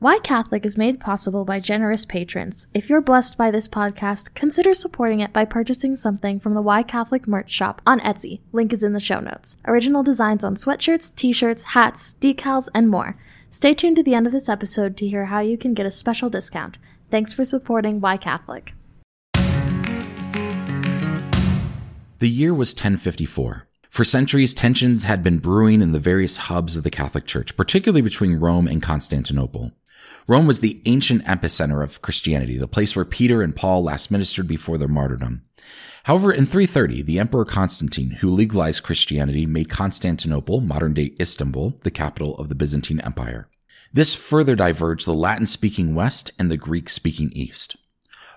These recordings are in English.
Why Catholic is made possible by generous patrons. If you're blessed by this podcast, consider supporting it by purchasing something from the Why Catholic merch shop on Etsy. Link is in the show notes. Original designs on sweatshirts, t shirts, hats, decals, and more. Stay tuned to the end of this episode to hear how you can get a special discount. Thanks for supporting Why Catholic. The year was 1054. For centuries, tensions had been brewing in the various hubs of the Catholic Church, particularly between Rome and Constantinople. Rome was the ancient epicenter of Christianity, the place where Peter and Paul last ministered before their martyrdom. However, in 330, the Emperor Constantine, who legalized Christianity, made Constantinople, modern day Istanbul, the capital of the Byzantine Empire. This further diverged the Latin speaking West and the Greek speaking East.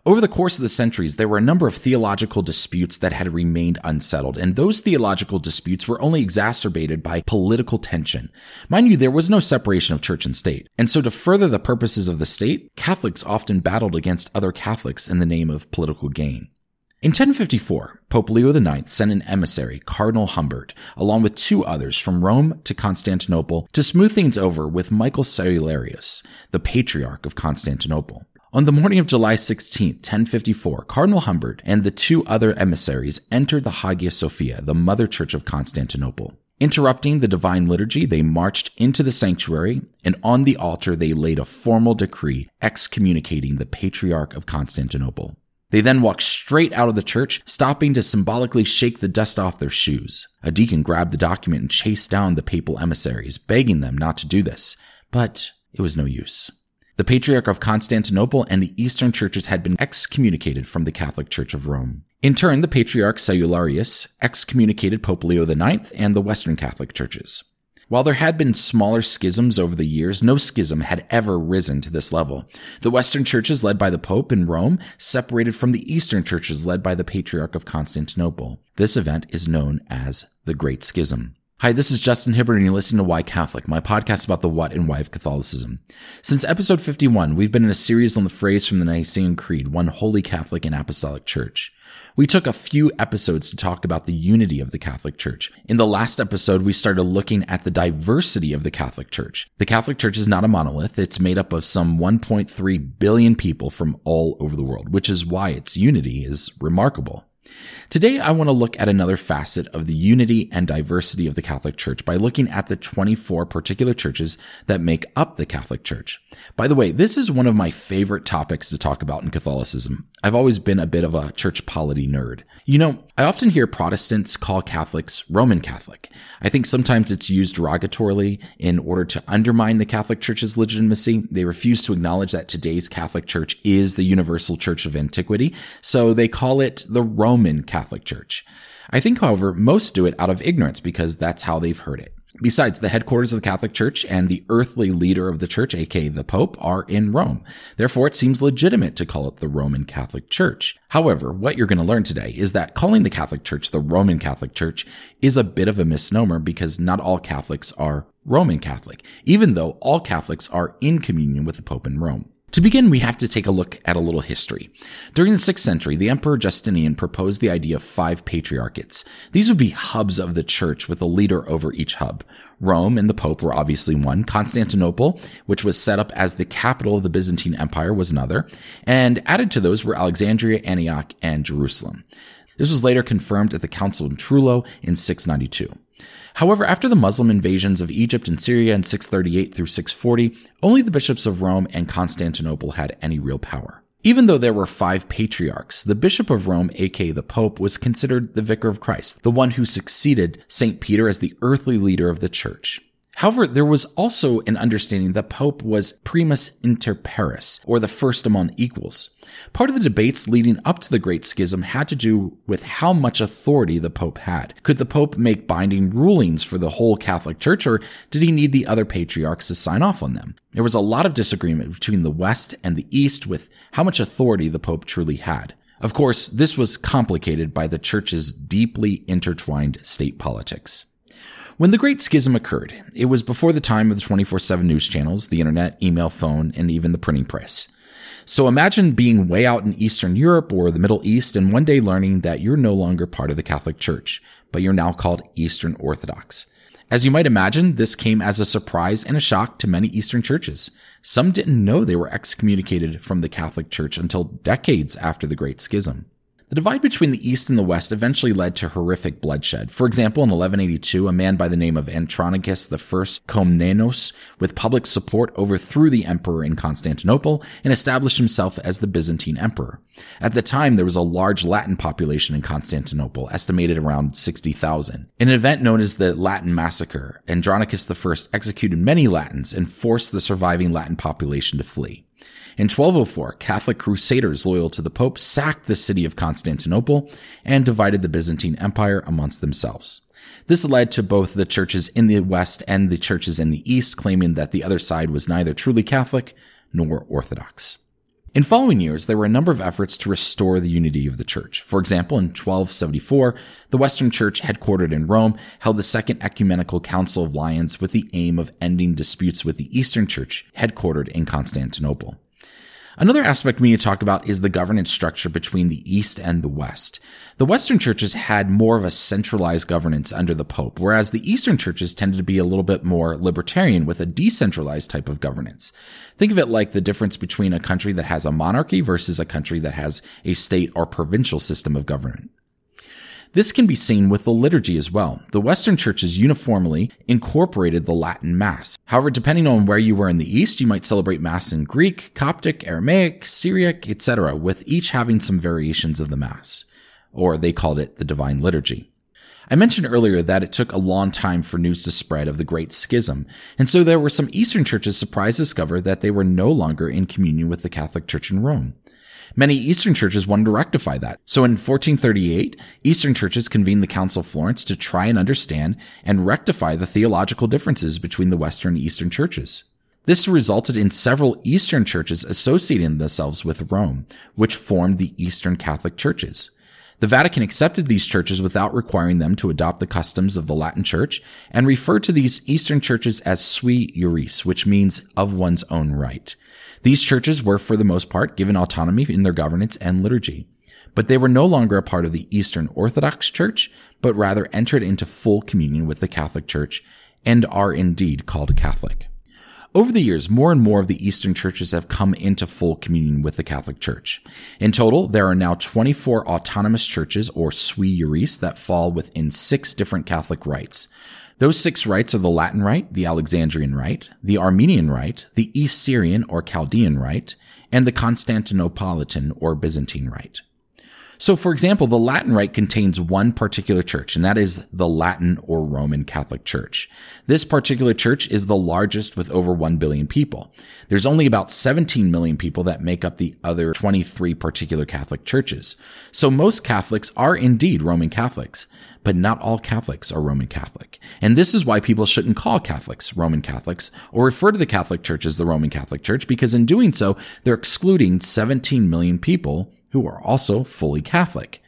Over the course of the centuries, there were a number of theological disputes that had remained unsettled, and those theological disputes were only exacerbated by political tension. Mind you, there was no separation of church and state, and so to further the purposes of the state, Catholics often battled against other Catholics in the name of political gain. In 1054, Pope Leo IX sent an emissary, Cardinal Humbert, along with two others from Rome to Constantinople to smooth things over with Michael Cerularius, the Patriarch of Constantinople. On the morning of July 16, 1054, Cardinal Humbert and the two other emissaries entered the Hagia Sophia, the mother church of Constantinople. Interrupting the divine liturgy, they marched into the sanctuary, and on the altar they laid a formal decree excommunicating the Patriarch of Constantinople. They then walked straight out of the church, stopping to symbolically shake the dust off their shoes. A deacon grabbed the document and chased down the papal emissaries, begging them not to do this. But it was no use. The Patriarch of Constantinople and the Eastern churches had been excommunicated from the Catholic Church of Rome. In turn, the Patriarch Cerularius excommunicated Pope Leo IX and the Western Catholic churches. While there had been smaller schisms over the years, no schism had ever risen to this level. The Western churches led by the Pope in Rome separated from the Eastern churches led by the Patriarch of Constantinople. This event is known as the Great Schism. Hi, this is Justin Hibbard, and you're listening to Why Catholic, my podcast about the what and why of Catholicism. Since episode 51, we've been in a series on the phrase from the Nicene Creed, one holy Catholic and Apostolic Church. We took a few episodes to talk about the unity of the Catholic Church. In the last episode, we started looking at the diversity of the Catholic Church. The Catholic Church is not a monolith. It's made up of some 1.3 billion people from all over the world, which is why its unity is remarkable. Today, I want to look at another facet of the unity and diversity of the Catholic Church by looking at the 24 particular churches that make up the Catholic Church. By the way, this is one of my favorite topics to talk about in Catholicism. I've always been a bit of a church polity nerd. You know, I often hear Protestants call Catholics Roman Catholic. I think sometimes it's used derogatorily in order to undermine the Catholic Church's legitimacy. They refuse to acknowledge that today's Catholic Church is the universal church of antiquity, so they call it the Roman Catholic Church. I think, however, most do it out of ignorance because that's how they've heard it. Besides, the headquarters of the Catholic Church and the earthly leader of the church, aka the Pope, are in Rome. Therefore, it seems legitimate to call it the Roman Catholic Church. However, what you're going to learn today is that calling the Catholic Church the Roman Catholic Church is a bit of a misnomer because not all Catholics are Roman Catholic, even though all Catholics are in communion with the Pope in Rome. To begin, we have to take a look at a little history. During the 6th century, the Emperor Justinian proposed the idea of five patriarchates. These would be hubs of the church with a leader over each hub. Rome and the Pope were obviously one. Constantinople, which was set up as the capital of the Byzantine Empire, was another. And added to those were Alexandria, Antioch, and Jerusalem. This was later confirmed at the Council in Trullo in 692. However, after the Muslim invasions of Egypt and Syria in 638 through 640, only the bishops of Rome and Constantinople had any real power. Even though there were five patriarchs, the Bishop of Rome, aka the Pope, was considered the Vicar of Christ, the one who succeeded St. Peter as the earthly leader of the church. However, there was also an understanding that Pope was primus inter pares, or the first among equals. Part of the debates leading up to the Great Schism had to do with how much authority the Pope had. Could the Pope make binding rulings for the whole Catholic Church, or did he need the other patriarchs to sign off on them? There was a lot of disagreement between the West and the East with how much authority the Pope truly had. Of course, this was complicated by the Church's deeply intertwined state politics. When the Great Schism occurred, it was before the time of the 24 7 news channels, the internet, email, phone, and even the printing press. So imagine being way out in Eastern Europe or the Middle East and one day learning that you're no longer part of the Catholic Church, but you're now called Eastern Orthodox. As you might imagine, this came as a surprise and a shock to many Eastern churches. Some didn't know they were excommunicated from the Catholic Church until decades after the Great Schism. The divide between the East and the West eventually led to horrific bloodshed. For example, in 1182, a man by the name of Andronicus I Komnenos, with public support, overthrew the emperor in Constantinople and established himself as the Byzantine emperor. At the time, there was a large Latin population in Constantinople, estimated around 60,000. In an event known as the Latin Massacre, Andronicus I executed many Latins and forced the surviving Latin population to flee. In 1204, Catholic crusaders loyal to the Pope sacked the city of Constantinople and divided the Byzantine Empire amongst themselves. This led to both the churches in the West and the churches in the East claiming that the other side was neither truly Catholic nor Orthodox. In following years, there were a number of efforts to restore the unity of the church. For example, in 1274, the Western Church, headquartered in Rome, held the Second Ecumenical Council of Lyons with the aim of ending disputes with the Eastern Church, headquartered in Constantinople. Another aspect we need to talk about is the governance structure between the East and the West. The Western churches had more of a centralized governance under the Pope, whereas the Eastern churches tended to be a little bit more libertarian with a decentralized type of governance. Think of it like the difference between a country that has a monarchy versus a country that has a state or provincial system of government. This can be seen with the liturgy as well. The Western churches uniformly incorporated the Latin Mass. However, depending on where you were in the East, you might celebrate Mass in Greek, Coptic, Aramaic, Syriac, etc., with each having some variations of the Mass. Or they called it the Divine Liturgy. I mentioned earlier that it took a long time for news to spread of the Great Schism, and so there were some Eastern churches surprised to discover that they were no longer in communion with the Catholic Church in Rome. Many Eastern churches wanted to rectify that. So in 1438, Eastern churches convened the Council of Florence to try and understand and rectify the theological differences between the Western and Eastern churches. This resulted in several Eastern churches associating themselves with Rome, which formed the Eastern Catholic churches. The Vatican accepted these churches without requiring them to adopt the customs of the Latin Church and referred to these Eastern churches as sui juris, which means of one's own right. These churches were, for the most part, given autonomy in their governance and liturgy. But they were no longer a part of the Eastern Orthodox Church, but rather entered into full communion with the Catholic Church and are indeed called Catholic. Over the years, more and more of the Eastern churches have come into full communion with the Catholic Church. In total, there are now 24 autonomous churches or sui juris that fall within six different Catholic rites. Those six rites are the Latin Rite, the Alexandrian Rite, the Armenian Rite, the East Syrian or Chaldean Rite, and the Constantinopolitan or Byzantine Rite. So, for example, the Latin Rite contains one particular church, and that is the Latin or Roman Catholic Church. This particular church is the largest with over 1 billion people. There's only about 17 million people that make up the other 23 particular Catholic churches. So most Catholics are indeed Roman Catholics, but not all Catholics are Roman Catholic. And this is why people shouldn't call Catholics Roman Catholics or refer to the Catholic Church as the Roman Catholic Church, because in doing so, they're excluding 17 million people who are also fully Catholic.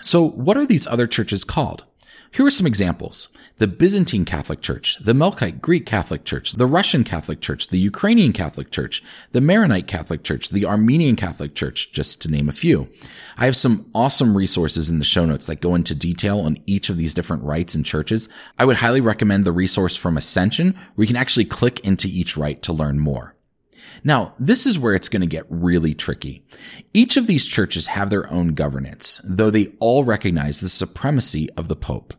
So what are these other churches called? Here are some examples. The Byzantine Catholic Church, the Melkite Greek Catholic Church, the Russian Catholic Church, the Ukrainian Catholic Church, the Maronite Catholic Church, the Armenian Catholic Church, just to name a few. I have some awesome resources in the show notes that go into detail on each of these different rites and churches. I would highly recommend the resource from Ascension where you can actually click into each rite to learn more. Now, this is where it's going to get really tricky. Each of these churches have their own governance, though they all recognize the supremacy of the Pope.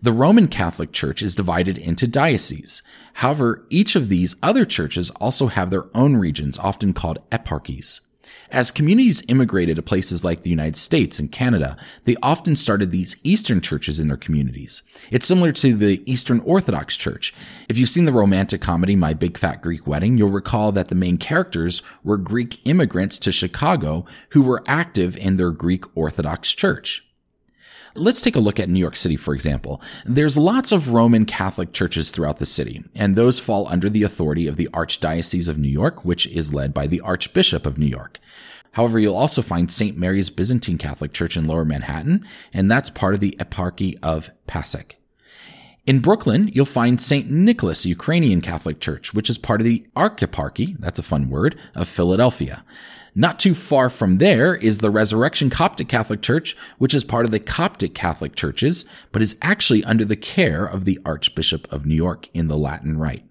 The Roman Catholic Church is divided into dioceses. However, each of these other churches also have their own regions, often called eparchies. As communities immigrated to places like the United States and Canada, they often started these Eastern churches in their communities. It's similar to the Eastern Orthodox Church. If you've seen the romantic comedy My Big Fat Greek Wedding, you'll recall that the main characters were Greek immigrants to Chicago who were active in their Greek Orthodox Church. Let's take a look at New York City, for example. There's lots of Roman Catholic churches throughout the city, and those fall under the authority of the Archdiocese of New York, which is led by the Archbishop of New York. However, you'll also find St. Mary's Byzantine Catholic Church in Lower Manhattan, and that's part of the eparchy of Passaic. In Brooklyn, you'll find St. Nicholas Ukrainian Catholic Church, which is part of the Archeparchy, that's a fun word, of Philadelphia. Not too far from there is the Resurrection Coptic Catholic Church, which is part of the Coptic Catholic Churches, but is actually under the care of the Archbishop of New York in the Latin Rite.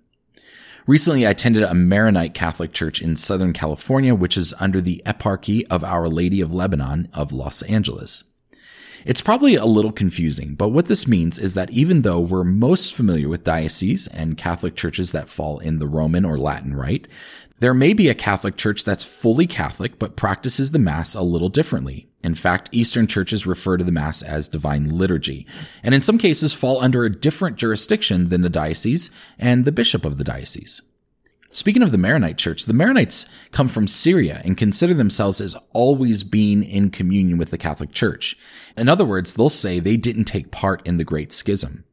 Recently, I attended a Maronite Catholic church in Southern California, which is under the eparchy of Our Lady of Lebanon of Los Angeles. It's probably a little confusing, but what this means is that even though we're most familiar with dioceses and Catholic churches that fall in the Roman or Latin rite, there may be a Catholic church that's fully Catholic but practices the Mass a little differently. In fact, Eastern churches refer to the Mass as divine liturgy, and in some cases fall under a different jurisdiction than the diocese and the bishop of the diocese. Speaking of the Maronite church, the Maronites come from Syria and consider themselves as always being in communion with the Catholic Church. In other words, they'll say they didn't take part in the Great Schism.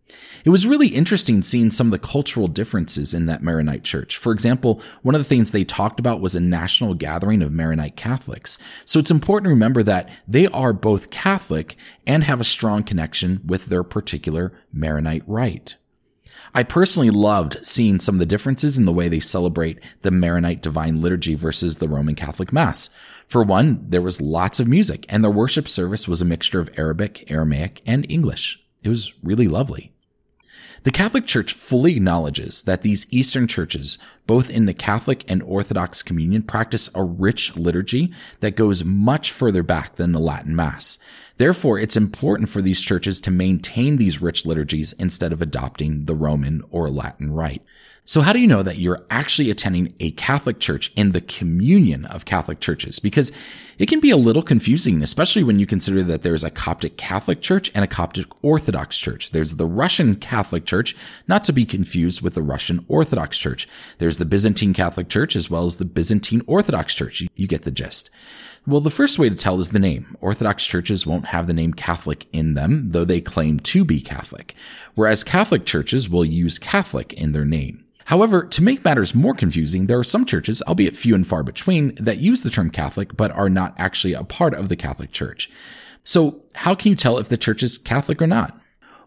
It was really interesting seeing some of the cultural differences in that Maronite church. For example, one of the things they talked about was a national gathering of Maronite Catholics. So it's important to remember that they are both Catholic and have a strong connection with their particular Maronite rite. I personally loved seeing some of the differences in the way they celebrate the Maronite Divine Liturgy versus the Roman Catholic Mass. For one, there was lots of music and their worship service was a mixture of Arabic, Aramaic, and English. It was really lovely. The Catholic Church fully acknowledges that these Eastern churches, both in the Catholic and Orthodox communion, practice a rich liturgy that goes much further back than the Latin Mass. Therefore, it's important for these churches to maintain these rich liturgies instead of adopting the Roman or Latin rite. So how do you know that you're actually attending a Catholic church in the communion of Catholic churches? Because it can be a little confusing, especially when you consider that there's a Coptic Catholic church and a Coptic Orthodox church. There's the Russian Catholic church, not to be confused with the Russian Orthodox church. There's the Byzantine Catholic church as well as the Byzantine Orthodox church. You, get the gist. Well, the first way to tell is the name. Orthodox churches won't have the name Catholic in them, though they claim to be Catholic, whereas Catholic churches will use Catholic in their name. However, to make matters more confusing, there are some churches, albeit few and far between, that use the term Catholic but are not actually a part of the Catholic Church. So how can you tell if the church is Catholic or not?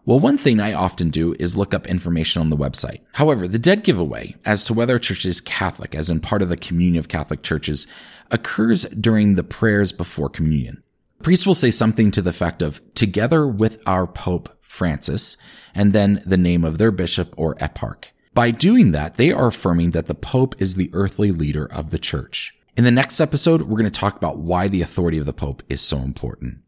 Well, one thing I often do is look up information on the website. However, the dead giveaway as to whether a church is Catholic, as in part of the communion of Catholic churches, occurs during the prayers before communion. Priests will say something to the effect of, together with our Pope Francis, and then the name of their bishop or eparch. By doing that, they are affirming that the Pope is the earthly leader of the church. In the next episode, we're going to talk about why the authority of the Pope is so important.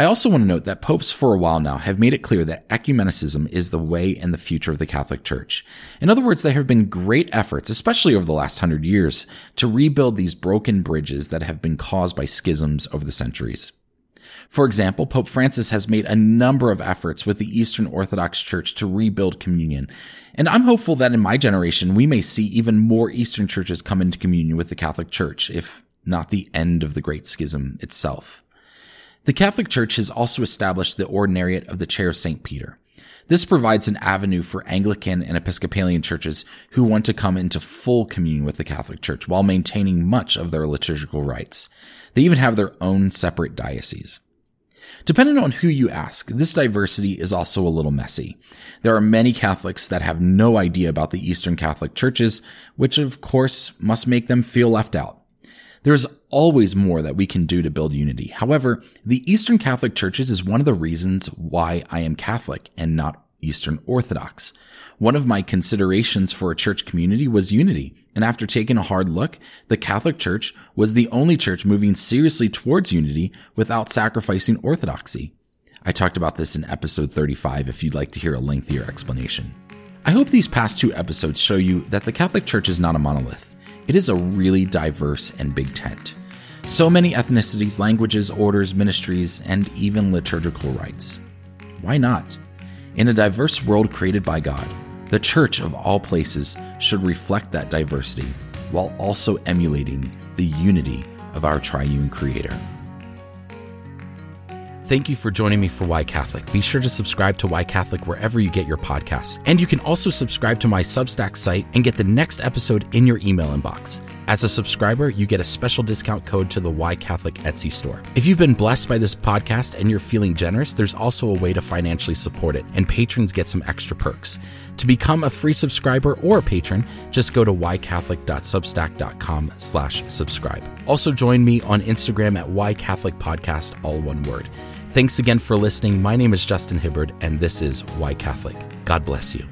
I also want to note that popes for a while now have made it clear that ecumenicism is the way and the future of the Catholic Church. In other words, there have been great efforts, especially over the last hundred years, to rebuild these broken bridges that have been caused by schisms over the centuries. For example, Pope Francis has made a number of efforts with the Eastern Orthodox Church to rebuild communion. And I'm hopeful that in my generation, we may see even more Eastern churches come into communion with the Catholic Church, if not the end of the Great Schism itself. The Catholic Church has also established the Ordinariate of the Chair of St. Peter. This provides an avenue for Anglican and Episcopalian churches who want to come into full communion with the Catholic Church while maintaining much of their liturgical rites. They even have their own separate dioceses. Depending on who you ask, this diversity is also a little messy. There are many Catholics that have no idea about the Eastern Catholic churches, which of course must make them feel left out. There is always more that we can do to build unity. However, the Eastern Catholic churches is one of the reasons why I am Catholic and not Eastern Orthodox. One of my considerations for a church community was unity. And after taking a hard look, the Catholic Church was the only church moving seriously towards unity without sacrificing orthodoxy. I talked about this in episode 35 if you'd like to hear a lengthier explanation. I hope these past two episodes show you that the Catholic Church is not a monolith. It is a really diverse and big tent. So many ethnicities, languages, orders, ministries, and even liturgical rites. Why not? In a diverse world created by God, the church of all places should reflect that diversity while also emulating the unity of our triune Creator. Thank you for joining me for Why Catholic. Be sure to subscribe to Why Catholic wherever you get your podcasts. And you can also subscribe to my Substack site and get the next episode in your email inbox. As a subscriber, you get a special discount code to the Why Catholic Etsy store. If you've been blessed by this podcast and you're feeling generous, there's also a way to financially support it, and patrons get some extra perks. To become a free subscriber or a patron, just go to whycatholic.substack.com slash subscribe. Also join me on Instagram at whycatholicpodcast, all one word. Thanks again for listening. My name is Justin Hibbard, and this is Why Catholic. God bless you.